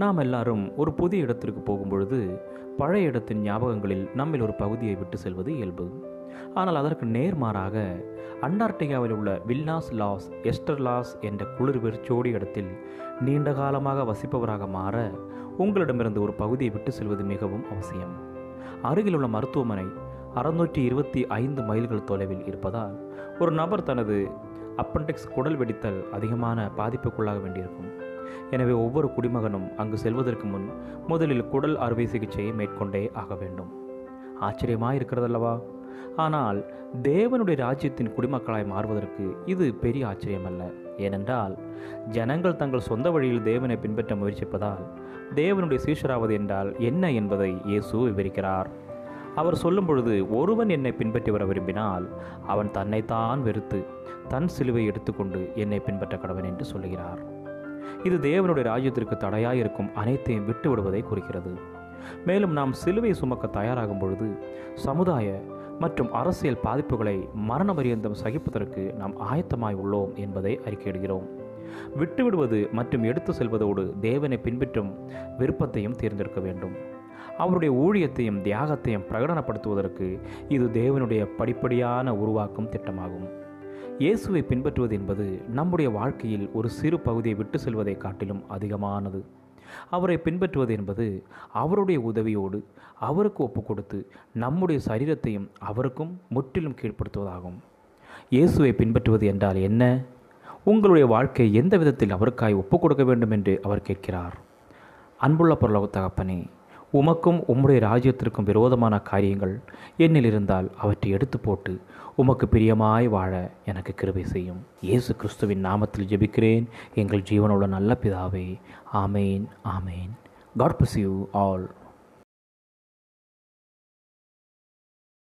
நாம் எல்லாரும் ஒரு புதிய இடத்திற்கு போகும்பொழுது பழைய இடத்தின் ஞாபகங்களில் நம்மில் ஒரு பகுதியை விட்டு செல்வது இயல்பு. ஆனால் அதற்கு நேர்மாறாக அண்டார்டிகாவில் உள்ள வில்லாஸ் லாஸ் எஸ்டர் லாஸ் என்ற குளிர் வெறிச்சோடி இடத்தில் நீண்ட காலமாக வசிப்பவராக மாற உங்களிடமிருந்து ஒரு பகுதியை விட்டு செல்வது மிகவும் அவசியம். அருகிலுள்ள மருத்துவமனை அறுநூற்றி இருபத்தி ஐந்து மைல்கள் தொலைவில் இருப்பதால் ஒரு நபர் தனது அப்பண்டிக்ஸ் குடல் வெடித்தல் அதிகமான பாதிப்புக்குள்ளாக வேண்டியிருக்கும். எனவே ஒவ்வொரு குடிமகனும் அங்கு செல்வதற்கு முன் முதலில் குடல் அறுவை சிகிச்சையை மேற்கொண்டே ஆக வேண்டும். ஆச்சரியமாக இருக்கிறதல்லவா ஆனால் தேவனுடைய ராஜ்யத்தின் குடிமக்களாய் மாறுவதற்கு இது பெரிய ஆச்சரியமல்ல. ஏனென்றால் ஜனங்கள் தங்கள் சொந்த வழியில் தேவனை பின்பற்ற முயற்சிப்பதால் தேவனுடைய சீஷராவது என்றால் என்ன என்பதை இயேசு விவரிக்கிறார். அவர் சொல்லும் பொழுது ஒருவன் என்னை பின்பற்றி வர விரும்பினால் அவன் தன்னைத்தான் வெறுத்து தன் சிலுவை எடுத்துக்கொண்டு என்னை பின்பற்ற கடவன் என்று சொல்லுகிறார். இது தேவனுடைய ராஜ்யத்திற்கு தடையாக இருக்கும் அனைத்தையும் விட்டு விடுவதை குறிக்கிறது. மேலும் நாம் சிலுவை சுமக்க தயாராகும் பொழுது சமுதாய மற்றும் அரசியல் பாதிப்புகளை மரண பரியந்தம் சகிப்பதற்கு நாம் ஆயத்தமாய் உள்ளோம் என்பதை அறிக்கையிடுகிறோம். விட்டுவிடுவது மற்றும் எடுத்து செல்வதோடு தேவனை பின்பற்றும் விருப்பத்தையும் தேர்ந்தெடுக்க வேண்டும். அவருடைய ஊழியத்தையும் தியாகத்தையும் பிரகடனப்படுத்துவதற்கு இது தேவனுடைய படிப்படியான உருவாக்கும் திட்டமாகும். இயேசுவை பின்பற்றுவது என்பது நம்முடைய வாழ்க்கையில் ஒரு சிறு பகுதியை விட்டு செல்வதை காட்டிலும் அதிகமானது. அவரை பின்பற்றுவது என்பது அவருடைய உதவியோடு அவருக்கு ஒப்பு கொடுத்து நம்முடைய சரீரத்தையும் அவருக்கும் முற்றிலும் கீழ்ப்படுத்துவதாகும். இயேசுவை பின்பற்றுவது என்றால் என்ன? உங்களுடைய வாழ்க்கை எந்த விதத்தில் அவருக்காய் ஒப்புக் கொடுக்க வேண்டும் என்று அவர் கேட்கிறார். அன்புள்ள பரலோக தகப்பனே உமக்கும் உம்முடைய ராஜ்யத்திற்கும் விரோதமான காரியங்கள் என்னில் இருந்தால் அவற்றை எடுத்து போட்டு உமக்கு பிரியமாய் வாழ எனக்கு கிருபை செய்யும். இயேசு கிறிஸ்துவின் நாமத்தில் ஜெபிக்கிறேன். எங்கள் ஜீவனுள்ள நல்ல பிதாவே ஆமேன் ஆமேன். God bless you all